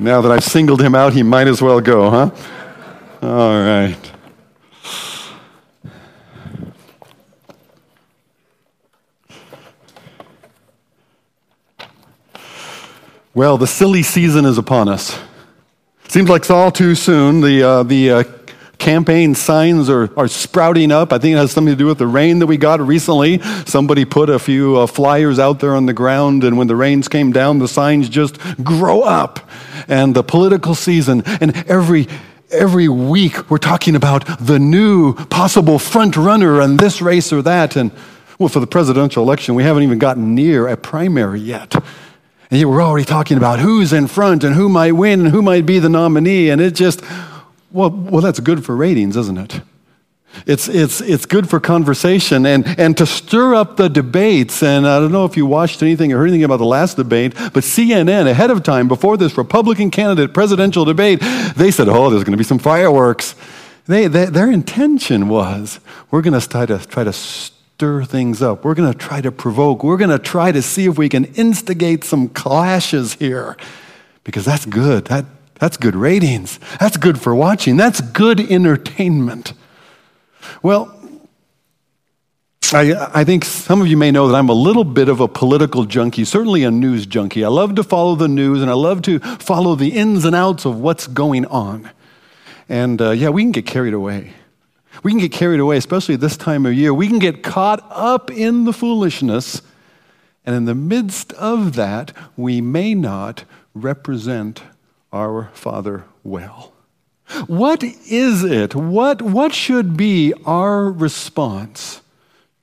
Now that I've singled him out, he might as well go, huh? All right. Well, the silly season is upon us. Seems like it's all too soon. The, uh, the uh, campaign signs are, are sprouting up. I think it has something to do with the rain that we got recently. Somebody put a few uh, flyers out there on the ground, and when the rains came down, the signs just grow up. And the political season, and every every week we're talking about the new possible front runner and this race or that. And well, for the presidential election, we haven't even gotten near a primary yet. And yet we're already talking about who's in front and who might win and who might be the nominee. And it just, well, well that's good for ratings, isn't it? It's, it's, it's good for conversation and, and to stir up the debates. And I don't know if you watched anything or heard anything about the last debate, but CNN, ahead of time, before this Republican candidate presidential debate, they said, oh, there's going to be some fireworks. They, they, their intention was, we're going to try to, try to stir things up. We're going to try to provoke. We're going to try to see if we can instigate some clashes here because that's good. That, that's good ratings. That's good for watching. That's good entertainment. Well, I, I, think some of you may know that I'm a little bit of a political junkie, certainly a news junkie. I love to follow the news and I love to follow the ins and outs of what's going on. And uh, yeah, we can get carried away. We can get carried away, especially this time of year. We can get caught up in the foolishness. And in the midst of that, we may not represent our Father well. What is it? What, what should be our response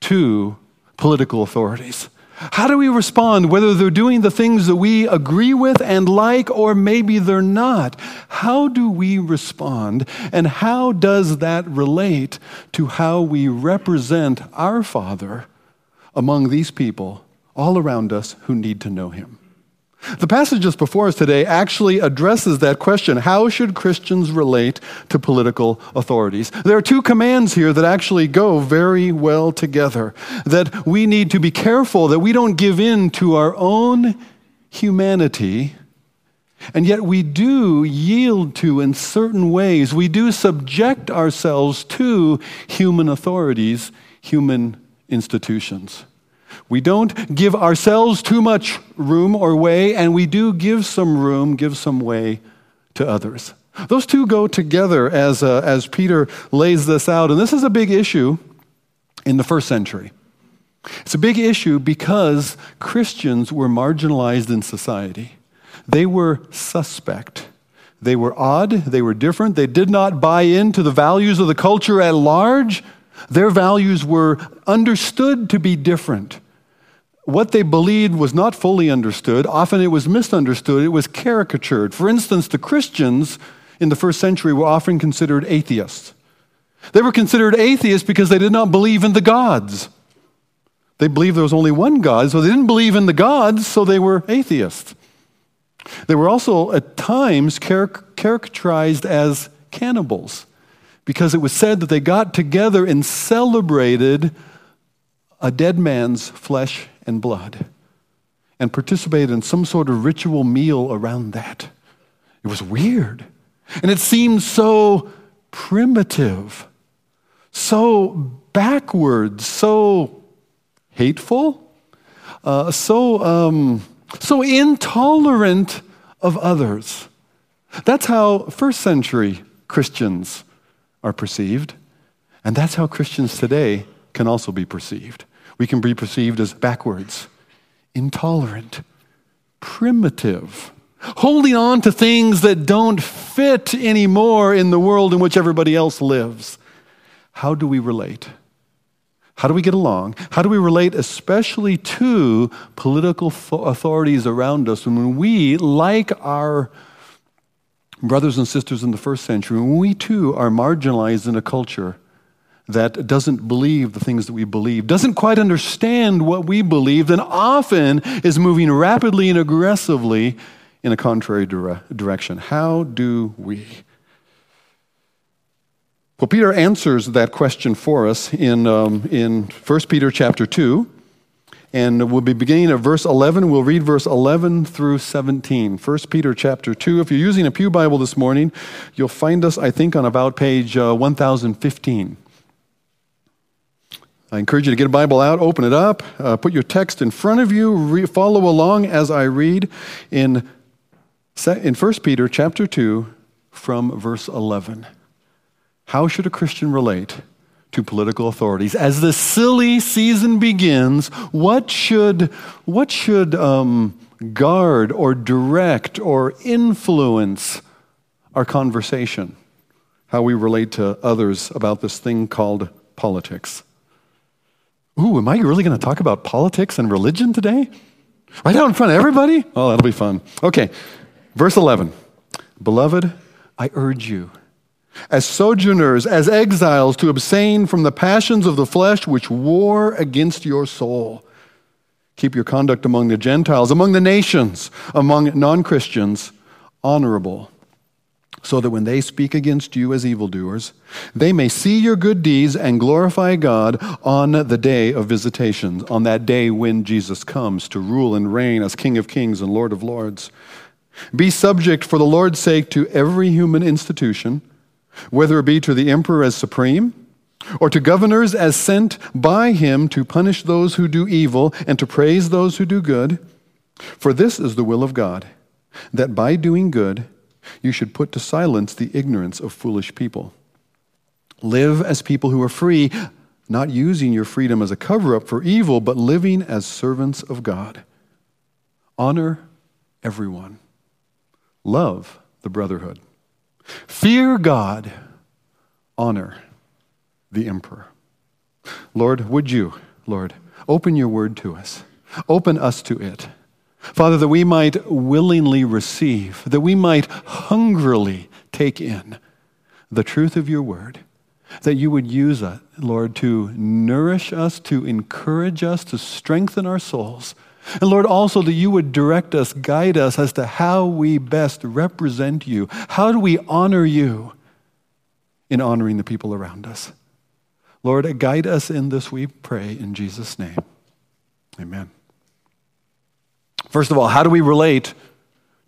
to political authorities? How do we respond, whether they're doing the things that we agree with and like, or maybe they're not? How do we respond, and how does that relate to how we represent our Father among these people all around us who need to know Him? The passage just before us today actually addresses that question. How should Christians relate to political authorities? There are two commands here that actually go very well together. That we need to be careful that we don't give in to our own humanity, and yet we do yield to in certain ways. We do subject ourselves to human authorities, human institutions. We don't give ourselves too much room or way, and we do give some room, give some way to others. Those two go together as, uh, as Peter lays this out. And this is a big issue in the first century. It's a big issue because Christians were marginalized in society. They were suspect. They were odd. They were different. They did not buy into the values of the culture at large. Their values were understood to be different what they believed was not fully understood. Often it was misunderstood, it was caricatured. For instance, the Christians in the first century were often considered atheists. They were considered atheists because they did not believe in the gods. They believed there was only one God, so they didn't believe in the gods, so they were atheists. They were also at times characterized as cannibals because it was said that they got together and celebrated a dead man's flesh and blood and participate in some sort of ritual meal around that. It was weird. And it seemed so primitive, so backwards, so hateful, uh, so, um, so intolerant of others. That's how first century Christians are perceived. And that's how Christians today can also be perceived. We can be perceived as backwards, intolerant, primitive, holding on to things that don't fit anymore in the world in which everybody else lives. How do we relate? How do we get along? How do we relate, especially to political authorities around us? And when we, like our brothers and sisters in the first century, when we too are marginalized in a culture that doesn't believe the things that we believe, doesn't quite understand what we believe, and often is moving rapidly and aggressively in a contrary dire- direction. How do we? Well, Peter answers that question for us in, um, in 1 Peter chapter 2. And we'll be beginning at verse 11. We'll read verse 11 through 17. 1 Peter chapter 2. If you're using a Pew Bible this morning, you'll find us, I think, on about page uh, 1015. I encourage you to get a Bible out, open it up, uh, put your text in front of you, re- follow along as I read in, in 1 Peter chapter 2 from verse 11. How should a Christian relate to political authorities? As the silly season begins, what should, what should um, guard or direct or influence our conversation? How we relate to others about this thing called politics? Ooh, am I really going to talk about politics and religion today? Right out in front of everybody? Oh, that'll be fun. Okay, verse 11. Beloved, I urge you, as sojourners, as exiles, to abstain from the passions of the flesh which war against your soul. Keep your conduct among the Gentiles, among the nations, among non Christians, honorable so that when they speak against you as evildoers, they may see your good deeds and glorify God on the day of visitations, on that day when Jesus comes to rule and reign as King of kings and Lord of lords. Be subject for the Lord's sake to every human institution, whether it be to the emperor as supreme, or to governors as sent by him to punish those who do evil and to praise those who do good. For this is the will of God, that by doing good, you should put to silence the ignorance of foolish people. Live as people who are free, not using your freedom as a cover up for evil, but living as servants of God. Honor everyone. Love the brotherhood. Fear God. Honor the emperor. Lord, would you, Lord, open your word to us, open us to it. Father, that we might willingly receive, that we might hungrily take in the truth of your word, that you would use it, Lord, to nourish us, to encourage us, to strengthen our souls. And Lord, also that you would direct us, guide us as to how we best represent you. How do we honor you in honoring the people around us? Lord, guide us in this, we pray, in Jesus' name. Amen. First of all, how do we relate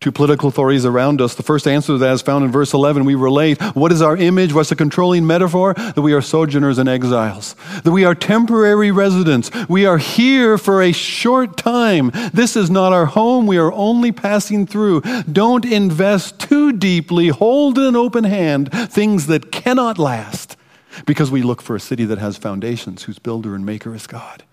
to political authorities around us? The first answer to that is found in verse 11. We relate. What is our image? What's the controlling metaphor? That we are sojourners and exiles. That we are temporary residents. We are here for a short time. This is not our home. We are only passing through. Don't invest too deeply. Hold in an open hand things that cannot last because we look for a city that has foundations, whose builder and maker is God.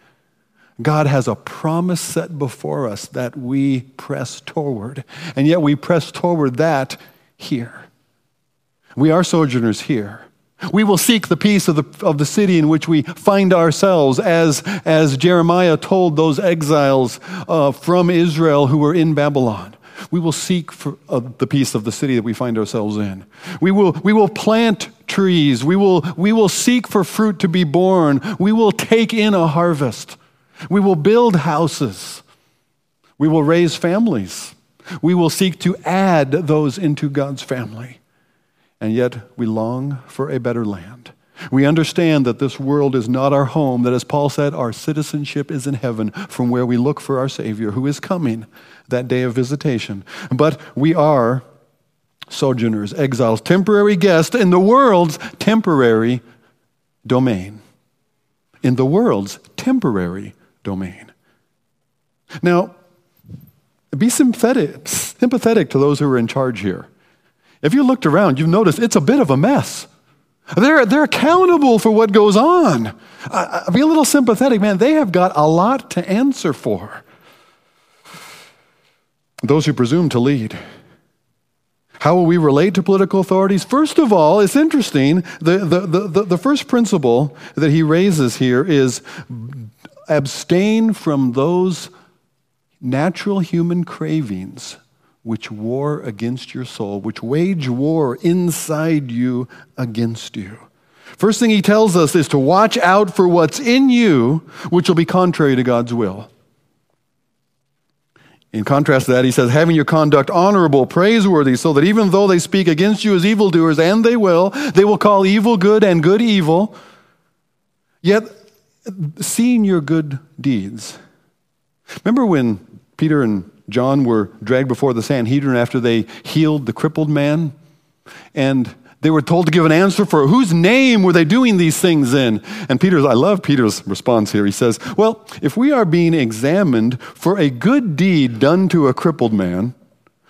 God has a promise set before us that we press toward, and yet we press toward that here. We are sojourners here. We will seek the peace of the, of the city in which we find ourselves, as, as Jeremiah told those exiles uh, from Israel who were in Babylon. We will seek for uh, the peace of the city that we find ourselves in. We will, we will plant trees. We will, we will seek for fruit to be born. We will take in a harvest. We will build houses. We will raise families. We will seek to add those into God's family. And yet we long for a better land. We understand that this world is not our home, that as Paul said, our citizenship is in heaven from where we look for our Savior who is coming that day of visitation. But we are sojourners, exiles, temporary guests in the world's temporary domain. In the world's temporary domain. Now, be sympathetic, sympathetic to those who are in charge here. If you looked around, you've noticed it's a bit of a mess. They're, they're accountable for what goes on. Uh, be a little sympathetic, man. They have got a lot to answer for. Those who presume to lead. How will we relate to political authorities? First of all, it's interesting. The, the, the, the, first principle that he raises here is abstain from those natural human cravings which war against your soul, which wage war inside you against you. First thing he tells us is to watch out for what's in you, which will be contrary to God's will. In contrast to that, he says, having your conduct honorable, praiseworthy, so that even though they speak against you as evildoers, and they will, they will call evil good and good evil. Yet seeing your good deeds Remember when Peter and John were dragged before the Sanhedrin after they healed the crippled man? And they were told to give an answer for whose name were they doing these things in? And Peter's, I love Peter's response here. He says, Well, if we are being examined for a good deed done to a crippled man,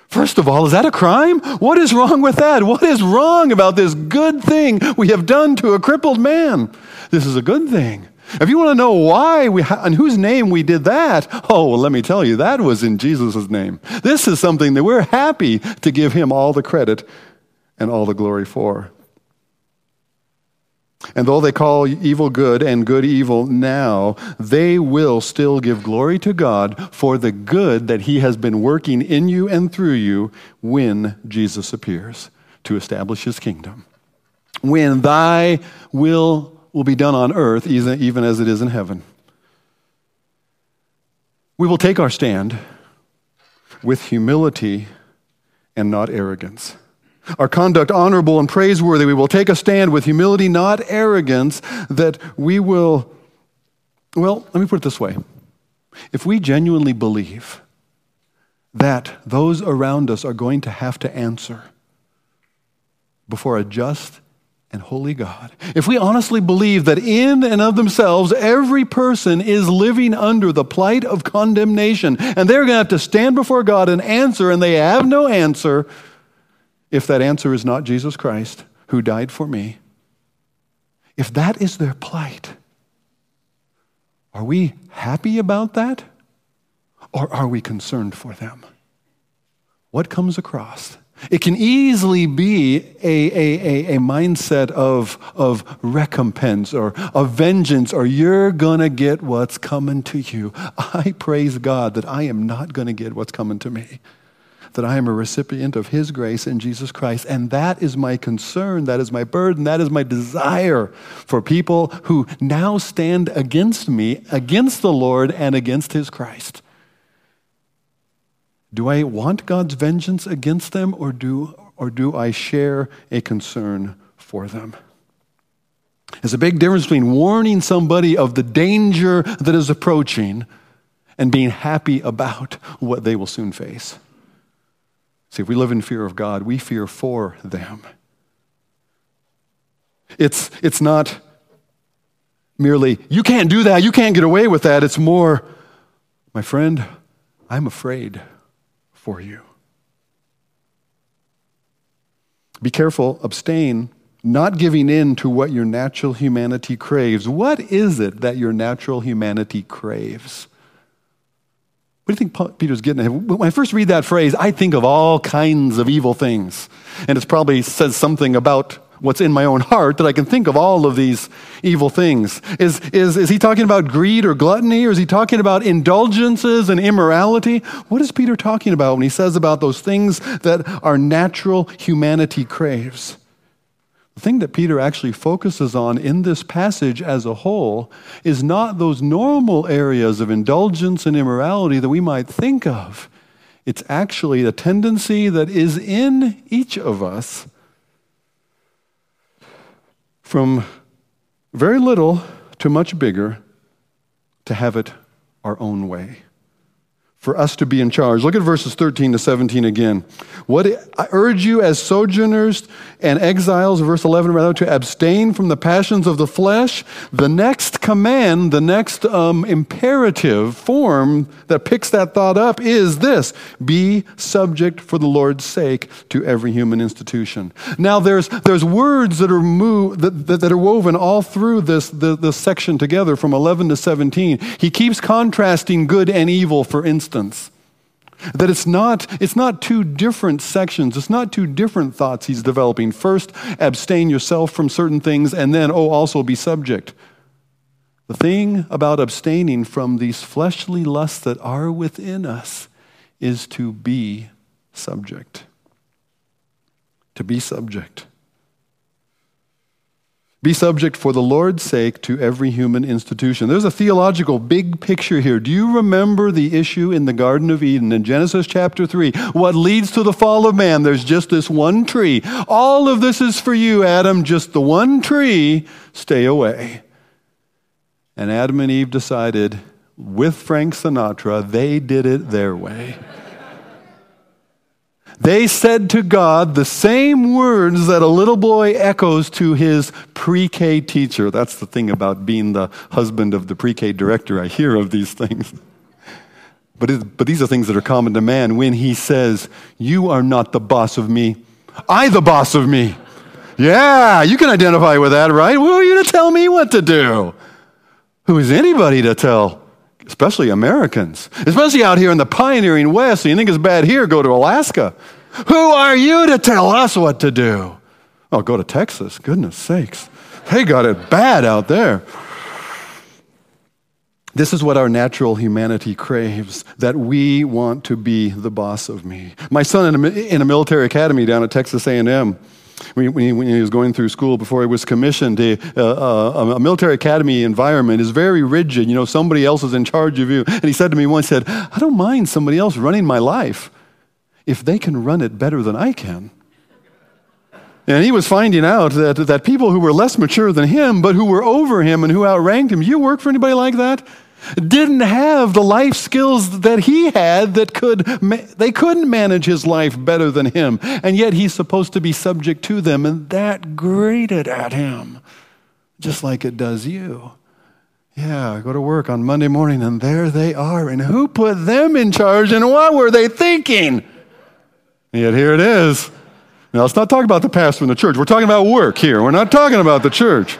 First of all, is that a crime? What is wrong with that? What is wrong about this good thing we have done to a crippled man? This is a good thing. If you want to know why we ha- whose name we did that, oh, well, let me tell you, that was in Jesus' name. This is something that we're happy to give him all the credit and all the glory for. And though they call evil good and good evil now, they will still give glory to God for the good that He has been working in you and through you when Jesus appears to establish His kingdom. When thy will will be done on earth, even as it is in heaven. We will take our stand with humility and not arrogance our conduct honorable and praiseworthy. We will take a stand with humility, not arrogance, that we will, well, let me put it this way. If we genuinely believe that those around us are going to have to answer before a just and holy God, if we honestly believe that in and of themselves every person is living under the plight of condemnation and they're going to have to stand before God and answer and they have no answer, if that answer is not Jesus Christ who died for me, if that is their plight, are we happy about that? Or are we concerned for them? What comes across? It can easily be a, a, a, a, mindset of, of recompense or of vengeance, or you're going to get what's coming to you. I praise God that I am not going to get what's coming to me that I am a recipient of His grace in Jesus Christ. And that is my concern, that is my burden, that is my desire for people who now stand against me, against the Lord, and against His Christ. Do I want God's vengeance against them, or do, or do I share a concern for them? There's a big difference between warning somebody of the danger that is approaching and being happy about what they will soon face. See, if we live in fear of God, we fear for them. It's, it's not merely, you can't do that, you can't get away with that. It's more, my friend, I'm afraid for you. Be careful, abstain, not giving in to what your natural humanity craves. What is it that your natural humanity craves? What do you think Peter's getting at? When I first read that phrase, I think of all kinds of evil things. And it probably says something about what's in my own heart that I can think of all of these evil things. Is, is, is he talking about greed or gluttony, or is he talking about indulgences and immorality? What is Peter talking about when he says about those things that our natural humanity craves? The thing that Peter actually focuses on in this passage as a whole is not those normal areas of indulgence and immorality that we might think of. It's actually a tendency that is in each of us from very little to much bigger to have it our own way for us to be in charge. Look at verses 13 to 17 again. What I urge you as sojourners and exiles, verse 11 rather, to abstain from the passions of the flesh. The next command, the next um, imperative form that picks that thought up is this be subject for the Lord's sake to every human institution. Now, there's, there's words that are, moved, that, that, that are woven all through this, the, this section together from 11 to 17. He keeps contrasting good and evil, for instance That it's not, it's not two different sections, it's not two different thoughts he's developing. First, abstain yourself from certain things, and then, oh, also be subject. The thing about abstaining from these fleshly lusts that are within us is to be subject. To be subject. Be subject for the Lord's sake to every human institution. There's a theological big picture here. Do you remember the issue in the Garden of Eden in Genesis chapter 3? What leads to the fall of man? There's just this one tree. All of this is for you, Adam, just the one tree. Stay away. And Adam and Eve decided with Frank Sinatra, they did it their way. They said to God the same words that a little boy echoes to his pre K teacher. That's the thing about being the husband of the pre K director. I hear of these things. But, it, but these are things that are common to man when he says, You are not the boss of me, I the boss of me. Yeah, you can identify with that, right? Who are you to tell me what to do? Who is anybody to tell? Especially Americans, especially out here in the pioneering West. So you think it's bad here, go to Alaska. Who are you to tell us what to do? Oh, go to Texas. Goodness sakes. They got it bad out there. This is what our natural humanity craves that we want to be the boss of me. My son in a, in a military academy down at Texas A&M, when he, when he, was going through school before he was commissioned, a, a, military academy environment is very rigid. You know, somebody else is in charge of you. And he said to me once, said, I don't mind somebody else running my life if they can run it better than I can. And he was finding out that, that people who were less mature than him, but who were over him and who outranked him, you work for anybody like that? Didn't have the life skills that he had that could they couldn't manage his life better than him. And yet he's supposed to be subject to them and that grated at him just like it does you. Yeah I go to work on monday morning and there they are. And who put them in charge and what were they thinking? And yet here it is. Now let's not talk about the pastor in the church. We're talking about work here. We're not talking about the church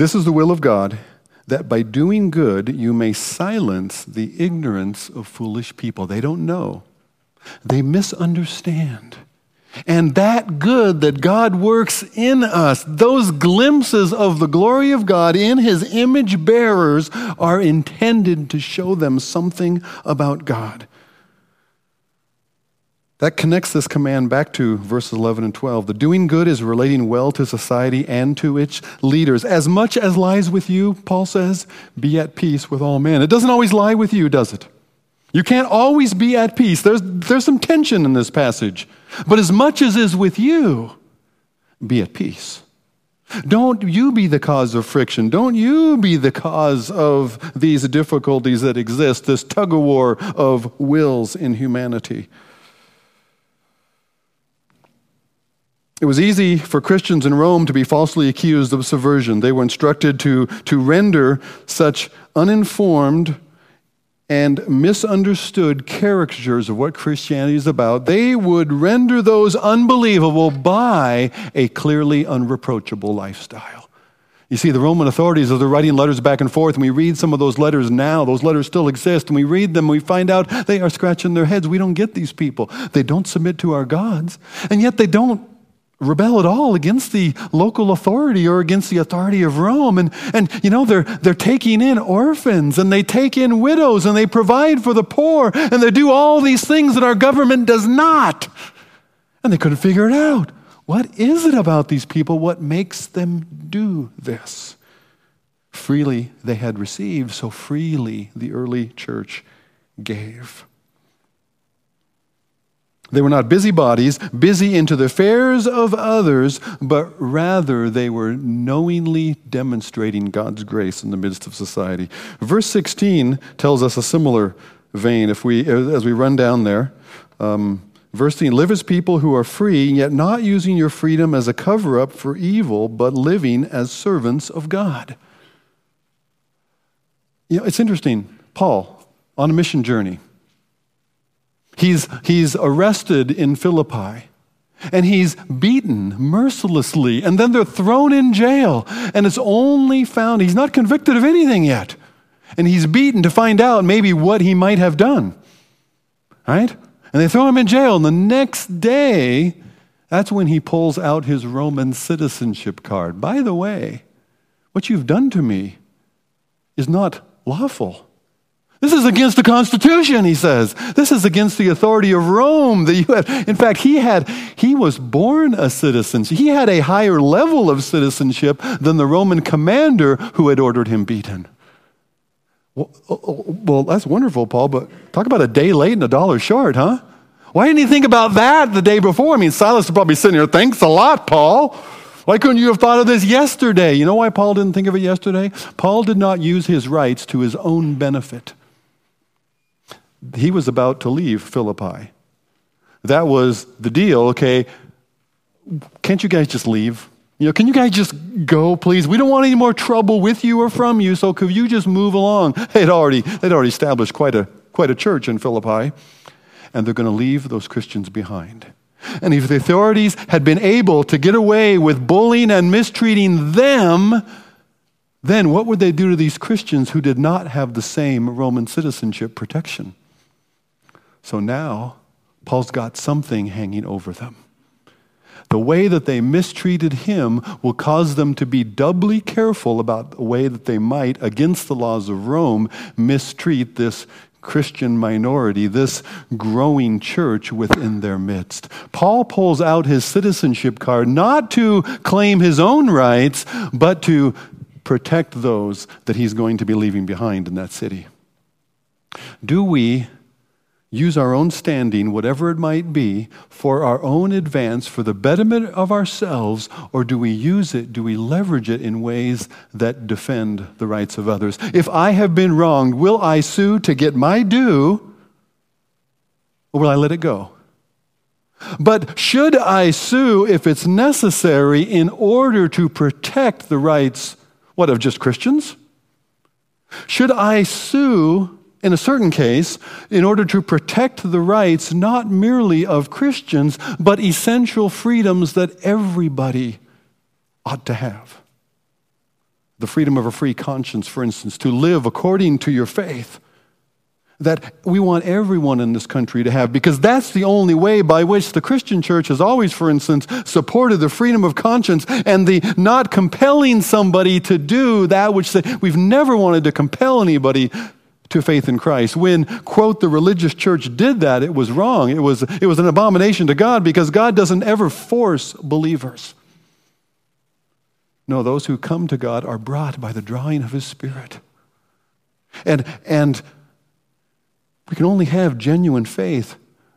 This is the will of God, that by doing good you may silence the ignorance of foolish people. They don't know, they misunderstand. And that good that God works in us, those glimpses of the glory of God in His image bearers, are intended to show them something about God. That connects this command back to verses 11 and 12. The doing good is relating well to society and to its leaders. As much as lies with you, Paul says, be at peace with all men. It doesn't always lie with you, does it? You can't always be at peace. There's, there's some tension in this passage. But as much as is with you, be at peace. Don't you be the cause of friction. Don't you be the cause of these difficulties that exist, this tug of war of wills in humanity. It was easy for Christians in Rome to be falsely accused of subversion. They were instructed to, to render such uninformed and misunderstood caricatures of what Christianity is about. They would render those unbelievable by a clearly unreproachable lifestyle. You see, the Roman authorities, as they're writing letters back and forth, and we read some of those letters now, those letters still exist, and we read them, we find out they are scratching their heads. We don't get these people. They don't submit to our gods, and yet they don't rebel at all against the local authority or against the authority of Rome. And, and you know, they're, they're taking in orphans and they take in widows and they provide for the poor and they do all these things that our government does not. And they couldn't figure it out. What is it about these people? What makes them do this? Freely they had received, so freely the early church gave. They were not busybodies, busy into the affairs of others, but rather they were knowingly demonstrating God's grace in the midst of society. Verse 16 tells us a similar vein. If we, as we run down there, um, verse 16: live as people who are free, yet not using your freedom as a cover up for evil, but living as servants of God. You know, it's interesting. Paul, on a mission journey, He's, he's arrested in Philippi and he's beaten mercilessly, and then they're thrown in jail. And it's only found, he's not convicted of anything yet. And he's beaten to find out maybe what he might have done. Right? And they throw him in jail. And the next day, that's when he pulls out his Roman citizenship card. By the way, what you've done to me is not lawful. This is against the Constitution, he says. This is against the authority of Rome that you have. In fact, he had he was born a citizen. He had a higher level of citizenship than the Roman commander who had ordered him beaten. Well, oh, oh, well, that's wonderful, Paul, but talk about a day late and a dollar short, huh? Why didn't he think about that the day before? I mean, Silas is probably sitting here, thanks a lot, Paul. Why couldn't you have thought of this yesterday? You know why Paul didn't think of it yesterday? Paul did not use his rights to his own benefit. He was about to leave Philippi. That was the deal, okay? Can't you guys just leave? You know, can you guys just go, please? We don't want any more trouble with you or from you, so could you just move along? They'd already, they'd already established quite a, quite a church in Philippi, and they're going to leave those Christians behind. And if the authorities had been able to get away with bullying and mistreating them, then what would they do to these Christians who did not have the same Roman citizenship protection? So now, Paul's got something hanging over them. The way that they mistreated him will cause them to be doubly careful about the way that they might, against the laws of Rome, mistreat this Christian minority, this growing church within their midst. Paul pulls out his citizenship card not to claim his own rights, but to protect those that he's going to be leaving behind in that city. Do we use our own standing, whatever it might be, for our own advance, for the betterment of ourselves, or do we use it, do we leverage it in ways that defend the rights of others? If I have been wronged, will I sue to get my due, or will I let it go? But should I sue if it's necessary in order to protect the rights, what, of just Christians? Should I sue in a certain case, in order to protect the rights not merely of Christians, but essential freedoms that everybody ought to have. The freedom of a free conscience, for instance, to live according to your faith, that we want everyone in this country to have, because that's the only way by which the Christian church has always, for instance, supported the freedom of conscience and the not compelling somebody to do that which they, we've never wanted to compel anybody to faith in Christ. When, quote, the religious church did that, it was wrong. It was, it was an abomination to God because God doesn't ever force believers. No, those who come to God are brought by the drawing of His Spirit. And, and we can only have genuine faith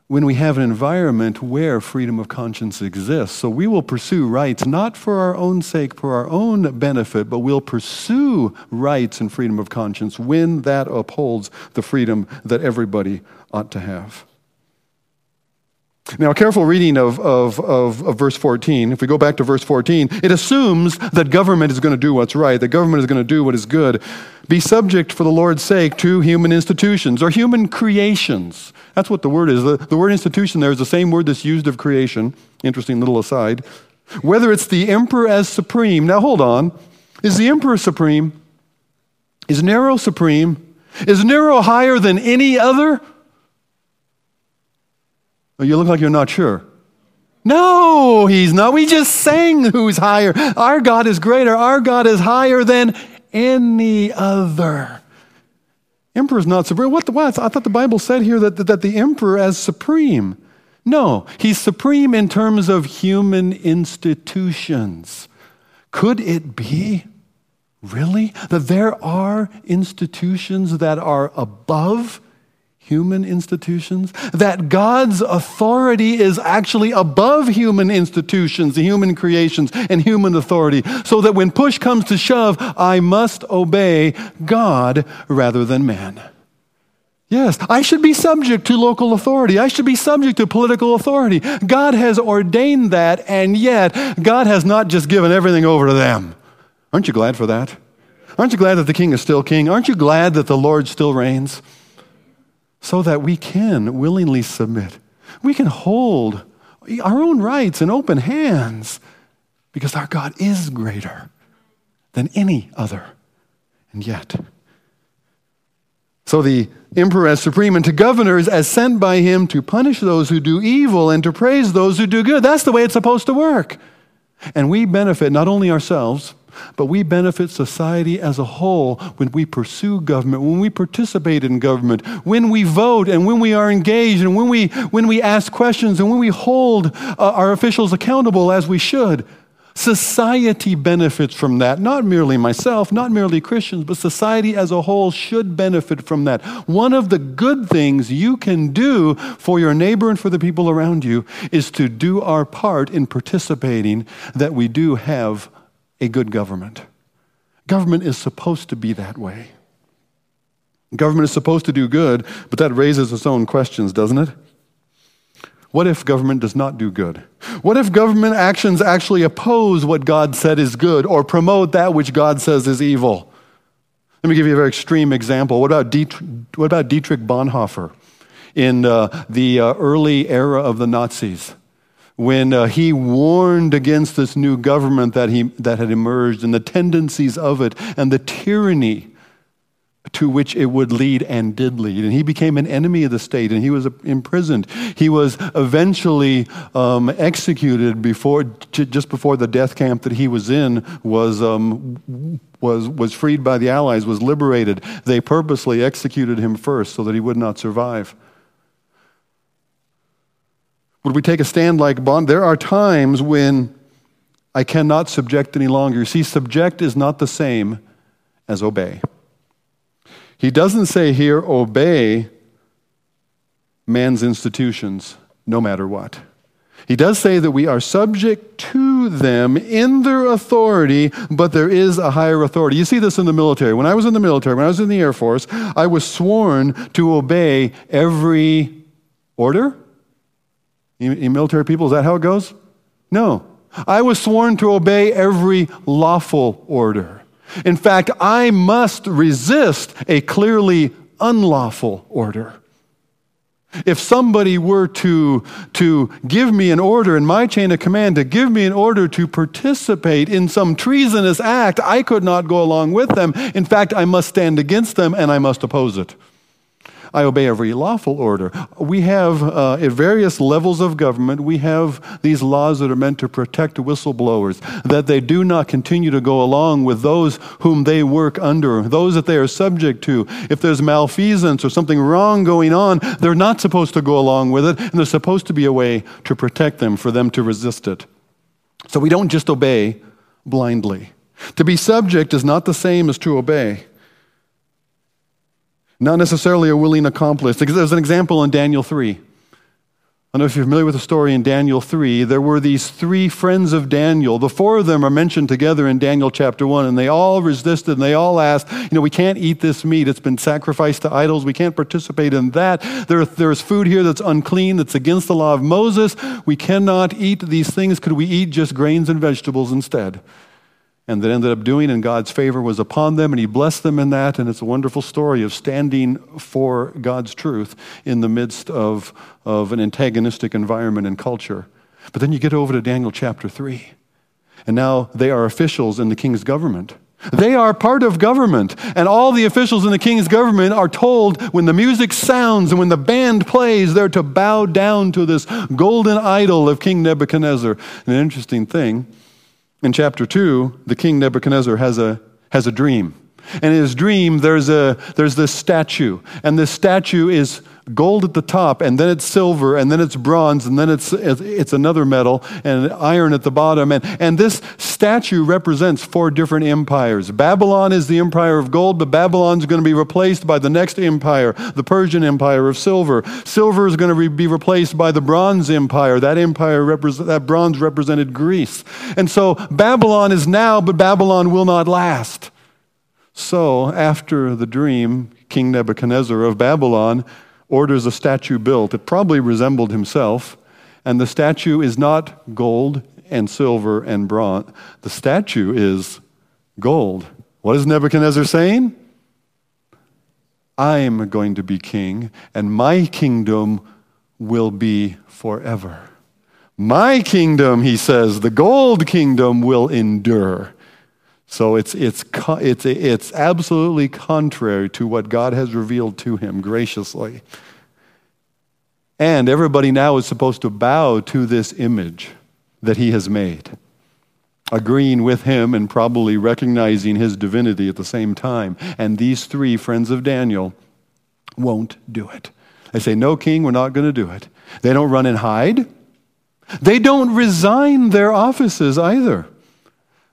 when we have an environment where freedom of conscience exists. So we will pursue rights not for our own sake, for our own benefit, but we'll pursue rights and freedom of conscience when that upholds the freedom that everybody ought to have. Now, a careful reading of, of, of, of, verse 14, if we go back to verse 14, it assumes that government is going to do what's right, that government is going to do what is good. Be subject for the Lord's sake to human institutions or human creations. That's what the word is. The, the word institution there is the same word that's used of creation. Interesting little aside. Whether it's the emperor as supreme. Now, hold on. Is the emperor supreme? Is Nero supreme? Is Nero higher than any other? Oh, you look like you're not sure. No, he's not. We just sang who's higher. Our God is greater. Our God is higher than any other. Emperor is not supreme. What, the, what? I thought the Bible said here that, that, that the emperor as supreme. No, he's supreme in terms of human institutions. Could it be, really, that there are institutions that are above human institutions, that God's authority is actually above human institutions, human creations, and human authority, so that when push comes to shove, I must obey God rather than man. Yes, I should be subject to local authority. I should be subject to political authority. God has ordained that, and yet God has not just given everything over to them. Aren't you glad for that? Aren't you glad that the king is still king? Aren't you glad that the Lord still reigns? So that we can willingly submit. We can hold our own rights in open hands because our God is greater than any other. And yet, so the emperor as supreme and to governors as sent by him to punish those who do evil and to praise those who do good. That's the way it's supposed to work. And we benefit not only ourselves, but we benefit society as a whole when we pursue government, when we participate in government, when we vote and when we are engaged and when we, when we ask questions and when we hold uh, our officials accountable as we should. Society benefits from that. Not merely myself, not merely Christians, but society as a whole should benefit from that. One of the good things you can do for your neighbor and for the people around you is to do our part in participating that we do have a good government. Government is supposed to be that way. Government is supposed to do good, but that raises its own questions, doesn't it? What if government does not do good? What if government actions actually oppose what God said is good or promote that which God says is evil? Let me give you a very extreme example. What about Dietrich, what about Dietrich Bonhoeffer in uh, the uh, early era of the Nazis? When uh, he warned against this new government that, he, that had emerged and the tendencies of it and the tyranny to which it would lead and did lead. And he became an enemy of the state and he was imprisoned. He was eventually um, executed before, just before the death camp that he was in was, um, was, was freed by the Allies, was liberated. They purposely executed him first so that he would not survive. Would we take a stand like Bond? There are times when I cannot subject any longer. You see, subject is not the same as obey. He doesn't say here, obey man's institutions no matter what. He does say that we are subject to them in their authority, but there is a higher authority. You see this in the military. When I was in the military, when I was in the Air Force, I was sworn to obey every order. In military people, is that how it goes? No. I was sworn to obey every lawful order. In fact, I must resist a clearly unlawful order. If somebody were to, to give me an order in my chain of command, to give me an order to participate in some treasonous act, I could not go along with them. In fact, I must stand against them and I must oppose it. I obey every lawful order. We have, uh, at various levels of government, we have these laws that are meant to protect whistleblowers, that they do not continue to go along with those whom they work under, those that they are subject to. If there's malfeasance or something wrong going on, they're not supposed to go along with it, and there's supposed to be a way to protect them, for them to resist it. So we don't just obey blindly. To be subject is not the same as to obey not necessarily a willing accomplice. There's an example in Daniel 3. I don't know if you're familiar with the story in Daniel 3. There were these three friends of Daniel. The four of them are mentioned together in Daniel chapter 1, and they all resisted and they all asked, You know, we can't eat this meat. It's been sacrificed to idols. We can't participate in that. There, there's food here that's unclean, that's against the law of Moses. We cannot eat these things. Could we eat just grains and vegetables instead? And that ended up doing, and God's favor was upon them, and He blessed them in that. And it's a wonderful story of standing for God's truth in the midst of, of an antagonistic environment and culture. But then you get over to Daniel chapter 3, and now they are officials in the king's government. They are part of government, and all the officials in the king's government are told when the music sounds and when the band plays, they're to bow down to this golden idol of King Nebuchadnezzar. An interesting thing in chapter 2, the king Nebuchadnezzar has a, has a dream. And in his dream, there's, a, there's this statue. And this statue is gold at the top, and then it's silver, and then it's bronze, and then it's, it's another metal, and iron at the bottom. And, and this statue represents four different empires. Babylon is the empire of gold, but Babylon's going to be replaced by the next empire, the Persian empire of silver. Silver is going to be replaced by the bronze empire. That empire, repre- that bronze represented Greece. And so Babylon is now, but Babylon will not last. So, after the dream, King Nebuchadnezzar of Babylon orders a statue built. It probably resembled himself. And the statue is not gold and silver and bronze. The statue is gold. What is Nebuchadnezzar saying? I'm going to be king, and my kingdom will be forever. My kingdom, he says, the gold kingdom will endure. So it's, it's, it's, it's absolutely contrary to what God has revealed to him graciously. And everybody now is supposed to bow to this image that he has made, agreeing with him and probably recognizing his divinity at the same time. And these three friends of Daniel won't do it. They say, No, king, we're not going to do it. They don't run and hide. They don't resign their offices either.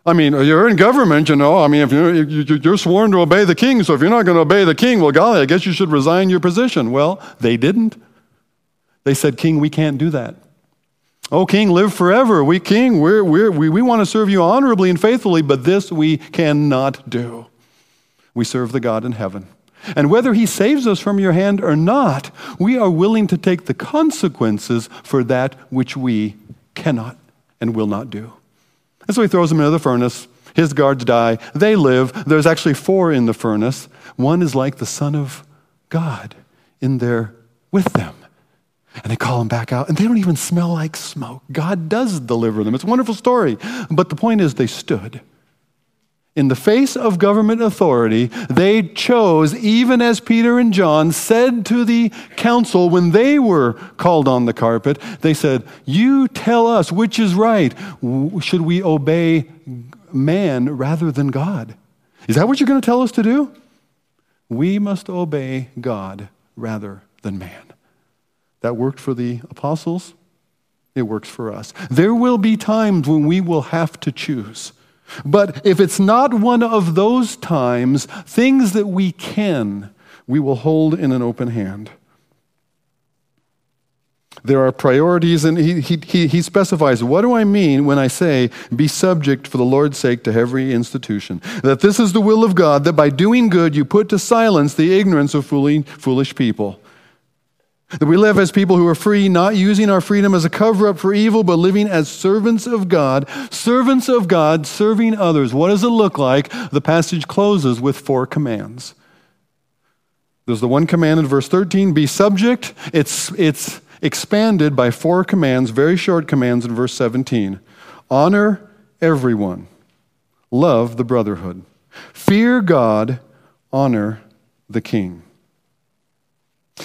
I mean, uh, you're in government, you know. I mean, if you're, you're sworn to obey the king, so if you're not going to obey the king, well, golly, I guess you should resign your position. Well, they didn't. They said, King, we can't do that. Oh, King, live forever. We, King, we're, we're, we, we want to serve you honorably and faithfully, but this we cannot do. We serve the God in heaven. And whether he saves us from your hand or not, we are willing to take the consequences for that which we cannot and will not do. And so he throws them into the furnace. His guards die. They live. There's actually four in the furnace. One is like the Son of God in there with them. And they call him back out, and they don't even smell like smoke. God does deliver them. It's a wonderful story. But the point is, they stood. In the face of government authority, they chose, even as Peter and John said to the council when they were called on the carpet, they said, You tell us which is right. Should we obey man rather than God? Is that what you're going to tell us to do? We must obey God rather than man. That worked for the apostles. It works for us. There will be times when we will have to choose. But if it's not one of those times, things that we can, we will hold in an open hand. There are priorities, and he, he, he specifies what do I mean when I say, be subject for the Lord's sake to every institution? That this is the will of God, that by doing good you put to silence the ignorance of fooling, foolish people. That we live as people who are free, not using our freedom as a cover up for evil, but living as servants of God. Servants of God, serving others. What does it look like? The passage closes with four commands. There's the one command in verse 13 be subject. It's, it's expanded by four commands, very short commands in verse 17. Honor everyone, love the brotherhood, fear God, honor the king.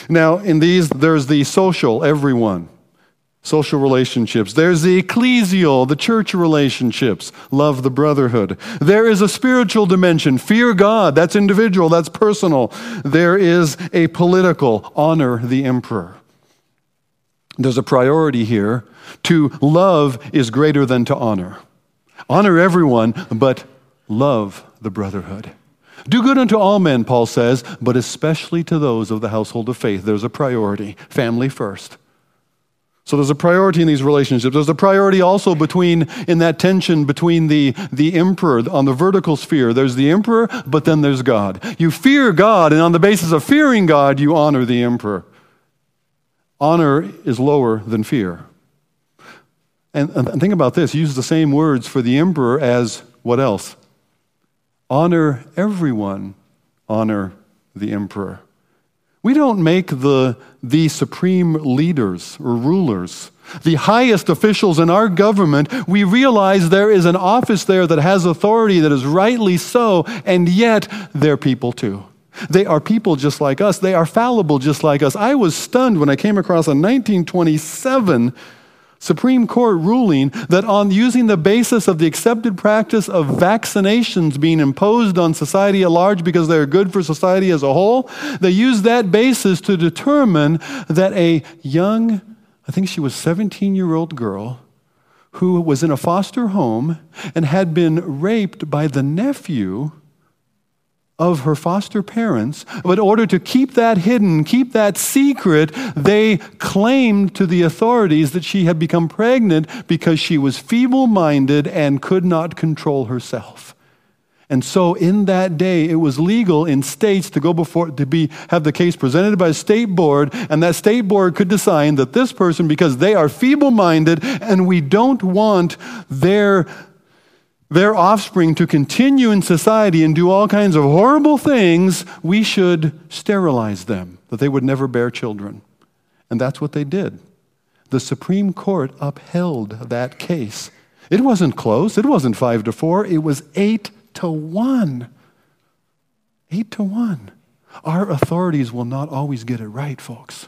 Now, in these, there's the social, everyone, social relationships. There's the ecclesial, the church relationships, love the brotherhood. There is a spiritual dimension, fear God, that's individual, that's personal. There is a political, honor the emperor. There's a priority here. To love is greater than to honor. Honor everyone, but love the brotherhood. Do good unto all men, Paul says, but especially to those of the household of faith. There's a priority family first. So there's a priority in these relationships. There's a priority also between, in that tension between the, the emperor on the vertical sphere. There's the emperor, but then there's God. You fear God, and on the basis of fearing God, you honor the emperor. Honor is lower than fear. And, and think about this use the same words for the emperor as what else? Honor everyone, honor the emperor. We don't make the, the supreme leaders or rulers, the highest officials in our government. We realize there is an office there that has authority that is rightly so, and yet they're people too. They are people just like us. They are fallible just like us. I was stunned when I came across a 1927 Supreme Court ruling that on using the basis of the accepted practice of vaccinations being imposed on society at large because they're good for society as a whole, they used that basis to determine that a young, I think she was 17 year old girl, who was in a foster home and had been raped by the nephew of her foster parents, but in order to keep that hidden, keep that secret, they claimed to the authorities that she had become pregnant because she was feeble minded and could not control herself. And so in that day, it was legal in states to go before, to be, have the case presented by a state board, and that state board could decide that this person, because they are feeble minded and we don't want their their offspring to continue in society and do all kinds of horrible things, we should sterilize them, that they would never bear children. And that's what they did. The Supreme Court upheld that case. It wasn't close, it wasn't five to four, it was eight to one. Eight to one. Our authorities will not always get it right, folks.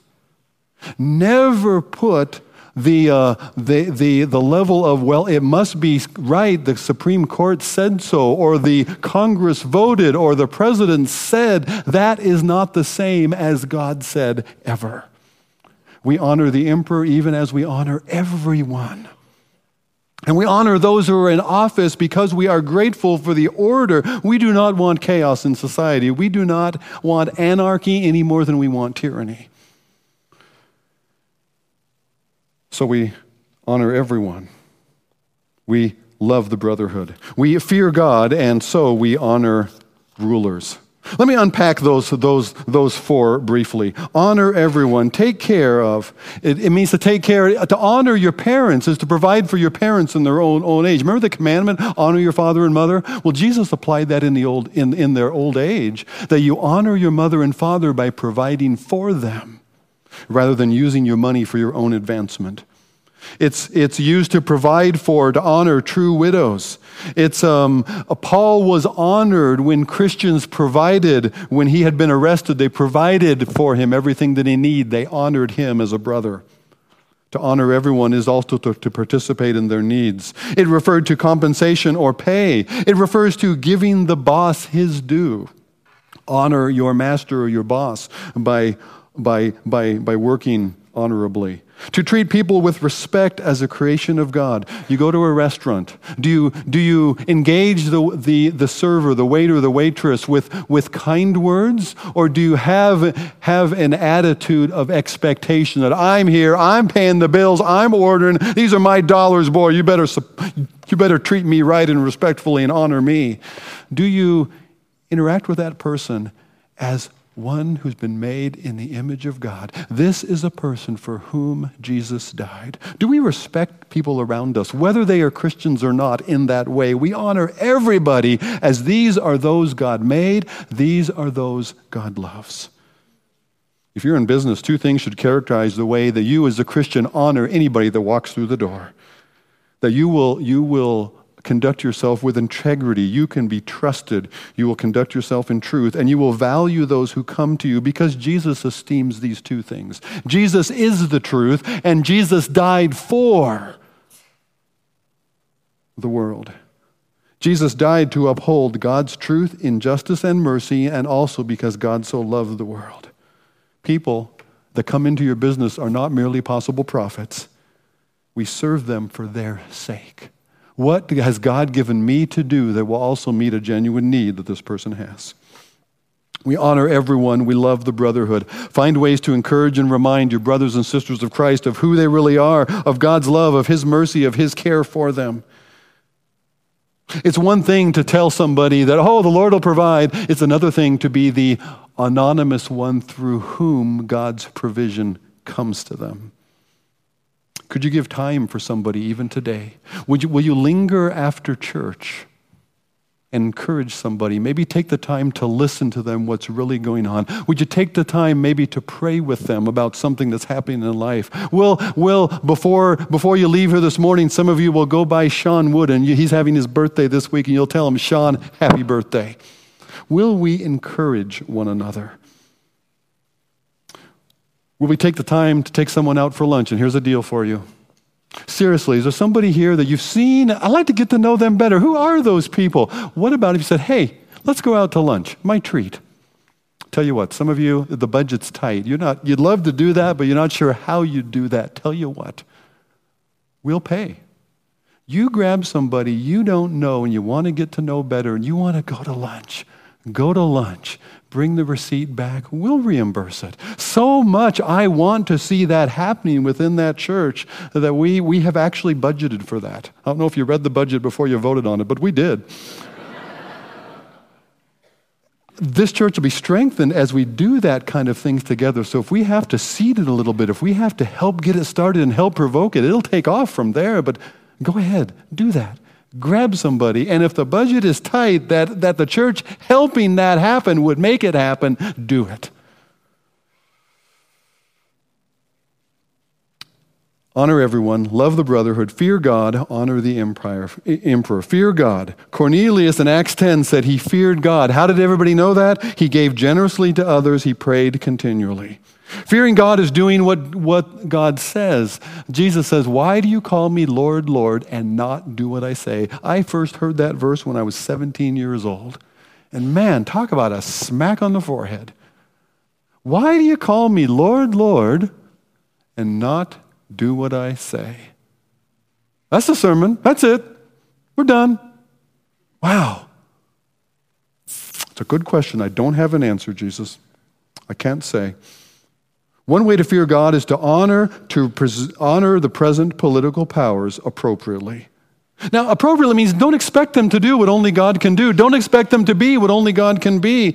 Never put the, uh, the, the, the level of, well, it must be right, the Supreme Court said so, or the Congress voted, or the president said, that is not the same as God said ever. We honor the emperor even as we honor everyone. And we honor those who are in office because we are grateful for the order. We do not want chaos in society. We do not want anarchy any more than we want tyranny. So we honor everyone. We love the brotherhood. We fear God, and so we honor rulers. Let me unpack those, those, those four briefly. Honor everyone. Take care of. It, it, means to take care, to honor your parents is to provide for your parents in their own, own age. Remember the commandment, honor your father and mother? Well, Jesus applied that in, the old, in, in their old age, that you honor your mother and father by providing for them rather than using your money for your own advancement. It's, it's used to provide for, to honor true widows. It's, um, Paul was honored when Christians provided, when he had been arrested, they provided for him everything that he needed. They honored him as a brother. To honor everyone is also to, to participate in their needs. It referred to compensation or pay. It refers to giving the boss his due. Honor your master or your boss by, by, by, by working honorably. To treat people with respect as a creation of God. You go to a restaurant. Do you, do you engage the, the, the server, the waiter, the waitress with, with kind words? Or do you have, have an attitude of expectation that I'm here, I'm paying the bills, I'm ordering, these are my dollars, boy, you better, you better treat me right and respectfully and honor me? Do you interact with that person as one who's been made in the image of God. This is a person for whom Jesus died. Do we respect people around us, whether they are Christians or not, in that way? We honor everybody as these are those God made, these are those God loves. If you're in business, two things should characterize the way that you, as a Christian, honor anybody that walks through the door. That you will, you will conduct yourself with integrity. You can be trusted. You will conduct yourself in truth, and you will value those who come to you because Jesus esteems these two things. Jesus is the truth, and Jesus died for the world. Jesus died to uphold God's truth in justice and mercy, and also because God so loved the world. People that come into your business are not merely possible profits, we serve them for their sake. What has God given me to do that will also meet a genuine need that this person has? We honor everyone. We love the brotherhood. Find ways to encourage and remind your brothers and sisters of Christ of who they really are, of God's love, of His mercy, of His care for them. It's one thing to tell somebody that, oh, the Lord will provide. It's another thing to be the anonymous one through whom God's provision comes to them. Could you give time for somebody even today? Would you, will you linger after church and encourage somebody? Maybe take the time to listen to them, what's really going on. Would you take the time maybe to pray with them about something that's happening in life? Will, will before, before you leave here this morning, some of you will go by Sean Wood, and he's having his birthday this week, and you'll tell him, Sean, happy birthday. Will we encourage one another? Will we take the time to take someone out for lunch? And here's a deal for you. Seriously, is there somebody here that you've seen? I'd like to get to know them better. Who are those people? What about if you said, hey, let's go out to lunch? My treat. Tell you what, some of you, the budget's tight. You're not, you'd love to do that, but you're not sure how you'd do that. Tell you what, we'll pay. You grab somebody you don't know and you want to get to know better and you want to go to lunch. Go to lunch bring the receipt back, we'll reimburse it. So much I want to see that happening within that church that we, we have actually budgeted for that. I don't know if you read the budget before you voted on it, but we did. this church will be strengthened as we do that kind of things together. So if we have to seed it a little bit, if we have to help get it started and help provoke it, it'll take off from there. But go ahead, do that grab somebody. And if the budget is tight, that, that the church helping that happen would make it happen, do it. Honor everyone, love the brotherhood, fear God, honor the empire, emperor. Fear God. Cornelius in Acts 10 said he feared God. How did everybody know that? He gave generously to others, he prayed continually. Fearing God is doing what, what God says. Jesus says, Why do you call me Lord, Lord, and not do what I say? I first heard that verse when I was 17 years old. And man, talk about a smack on the forehead. Why do you call me Lord, Lord, and not do what I say? That's the sermon. That's it. We're done. Wow. It's a good question. I don't have an answer, Jesus. I can't say. One way to fear God is to honor to pres- honor the present political powers appropriately. Now, appropriately means don't expect them to do what only God can do. Don't expect them to be what only God can be.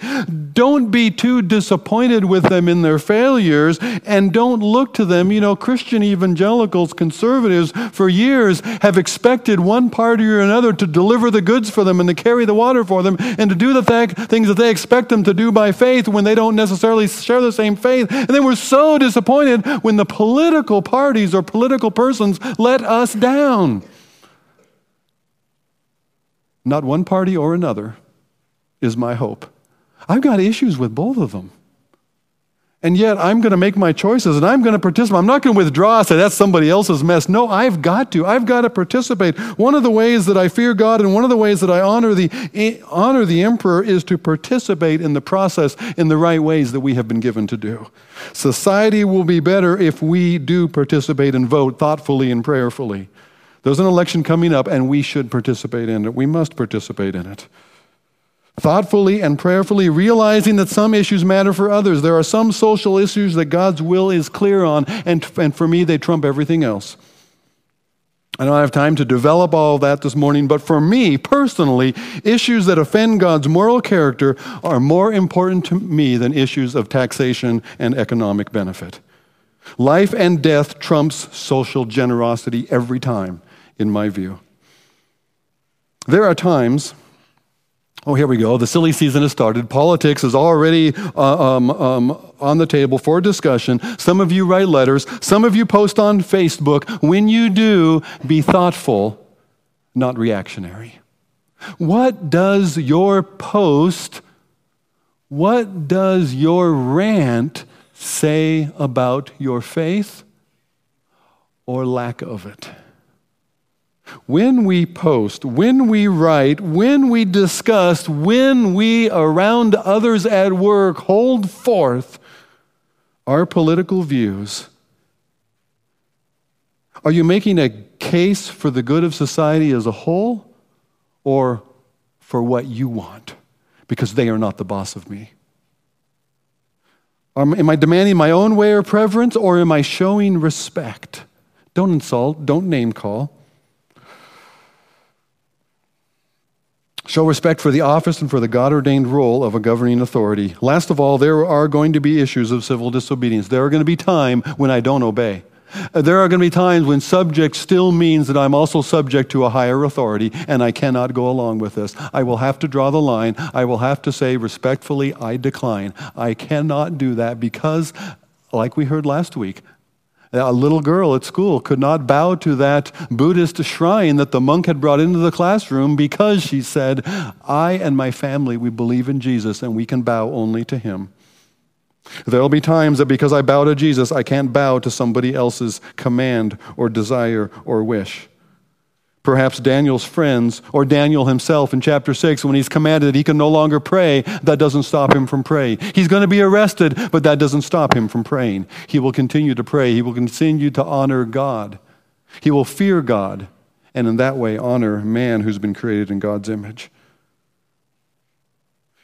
Don't be too disappointed with them in their failures and don't look to them. You know, Christian evangelicals, conservatives, for years have expected one party or another to deliver the goods for them and to carry the water for them and to do the th- things that they expect them to do by faith when they don't necessarily share the same faith. And they were so disappointed when the political parties or political persons let us down. Not one party or another is my hope. I've got issues with both of them. And yet I'm going to make my choices and I'm going to participate. I'm not going to withdraw and say that's somebody else's mess. No, I've got to. I've got to participate. One of the ways that I fear God and one of the ways that I honor the, eh, honor the emperor is to participate in the process in the right ways that we have been given to do. Society will be better if we do participate and vote thoughtfully and prayerfully. There's an election coming up, and we should participate in it. We must participate in it. Thoughtfully and prayerfully, realizing that some issues matter for others. There are some social issues that God's will is clear on, and, and for me, they trump everything else. I don't have time to develop all that this morning, but for me personally, issues that offend God's moral character are more important to me than issues of taxation and economic benefit. Life and death trumps social generosity every time in my view. There are times, oh, here we go, the silly season has started. Politics is already uh, um, um, on the table for discussion. Some of you write letters, some of you post on Facebook. When you do, be thoughtful, not reactionary. What does your post, what does your rant say about your faith or lack of it? When we post, when we write, when we discuss, when we around others at work hold forth our political views, are you making a case for the good of society as a whole or for what you want? Because they are not the boss of me. Am I demanding my own way or preference or am I showing respect? Don't insult, don't name call. Show respect for the office and for the God ordained role of a governing authority. Last of all, there are going to be issues of civil disobedience. There are going to be times when I don't obey. Uh, there are going to be times when subject still means that I'm also subject to a higher authority and I cannot go along with this. I will have to draw the line. I will have to say respectfully, I decline. I cannot do that because, like we heard last week, a little girl at school could not bow to that Buddhist shrine that the monk had brought into the classroom because she said, I and my family, we believe in Jesus and we can bow only to him. There will be times that because I bow to Jesus, I can't bow to somebody else's command or desire or wish. Perhaps Daniel's friends or Daniel himself in chapter 6, when he's commanded that he can no longer pray, that doesn't stop him from praying. He's going to be arrested, but that doesn't stop him from praying. He will continue to pray. He will continue to honor God. He will fear God, and in that way honor man who's been created in God's image.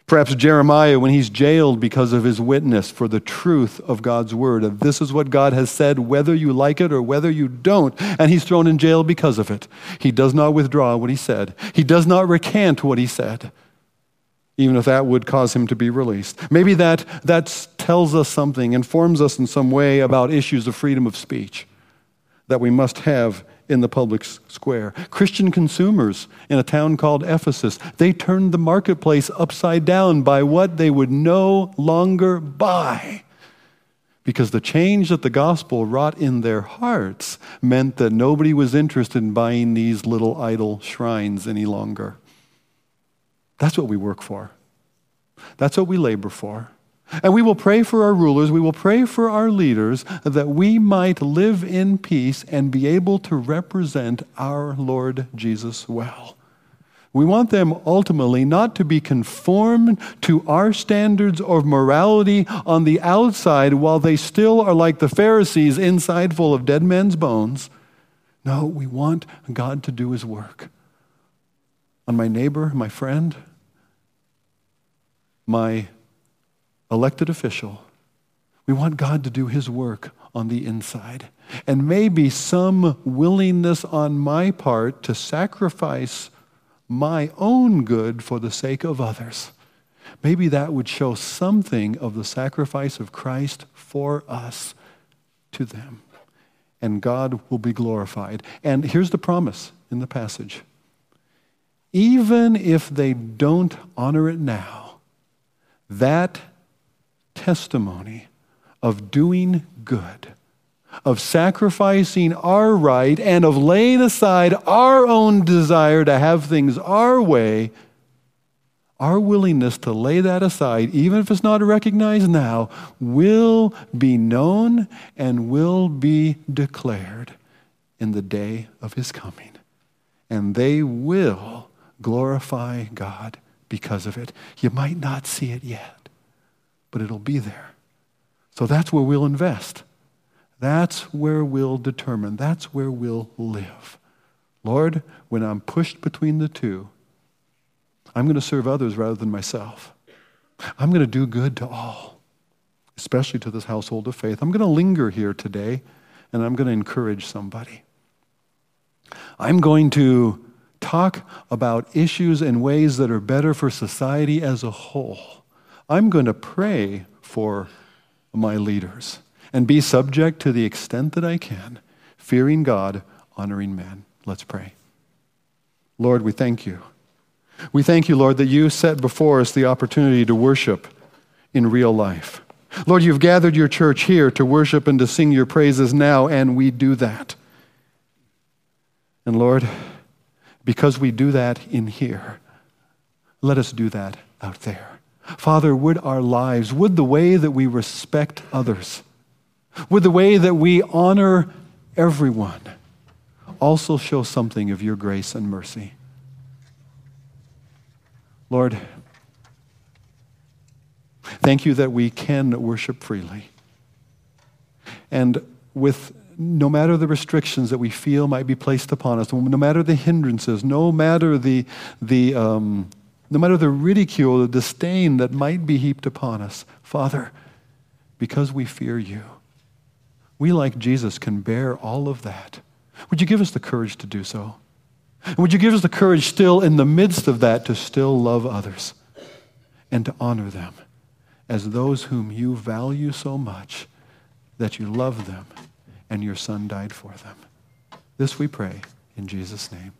Perhaps Jeremiah, when he's jailed because of his witness for the truth of God's word, of this is what God has said, whether you like it or whether you don't, and he's thrown in jail because of it. He does not withdraw what he said, he does not recant what he said, even if that would cause him to be released. Maybe that, that tells us something, informs us in some way about issues of freedom of speech that we must have in the public square. Christian consumers in a town called Ephesus, they turned the marketplace upside down by what they would no longer buy. Because the change that the gospel wrought in their hearts meant that nobody was interested in buying these little idol shrines any longer. That's what we work for. That's what we labor for. And we will pray for our rulers, we will pray for our leaders that we might live in peace and be able to represent our Lord Jesus well. We want them ultimately not to be conformed to our standards of morality on the outside while they still are like the Pharisees inside full of dead men's bones. No, we want God to do his work on my neighbor, my friend, my elected official. We want God to do his work on the inside. And maybe some willingness on my part to sacrifice my own good for the sake of others. Maybe that would show something of the sacrifice of Christ for us to them. And God will be glorified. And here's the promise in the passage even if they don't honor it now, that testimony of doing good, of sacrificing our right, and of laying aside our own desire to have things our way, our willingness to lay that aside, even if it's not recognized now, will be known and will be declared in the day of his coming. And they will glorify God because of it. You might not see it yet, but it'll be there. So that's where we'll invest. That's where we'll determine. That's where we'll live. Lord, when I'm pushed between the two, I'm going to serve others rather than myself. I'm going to do good to all, especially to this household of faith. I'm going to linger here today and I'm going to encourage somebody. I'm going to talk about issues and ways that are better for society as a whole. I'm going to pray for my leaders and be subject to the extent that I can, fearing God, honoring man. Let's pray. Lord, we thank you. We thank you, Lord, that you set before us the opportunity to worship in real life. Lord, you've gathered your church here to worship and to sing your praises now, and we do that. And Lord, because we do that in here, let us do that out there. Father, would our lives, would the way that we respect others, would the way that we honor everyone also show something of your grace and mercy? Lord, thank you that we can worship freely. And with no matter the restrictions that we feel might be placed upon us, no matter the hindrances, no matter the, the, um, no matter the ridicule, the disdain that might be heaped upon us, Father, because we fear you, we, like Jesus, can bear all of that. Would you give us the courage to do so? And would you give us the courage still in the midst of that to still love others and to honor them as those whom you value so much that you love them and your Son died for them. This we pray in Jesus' name.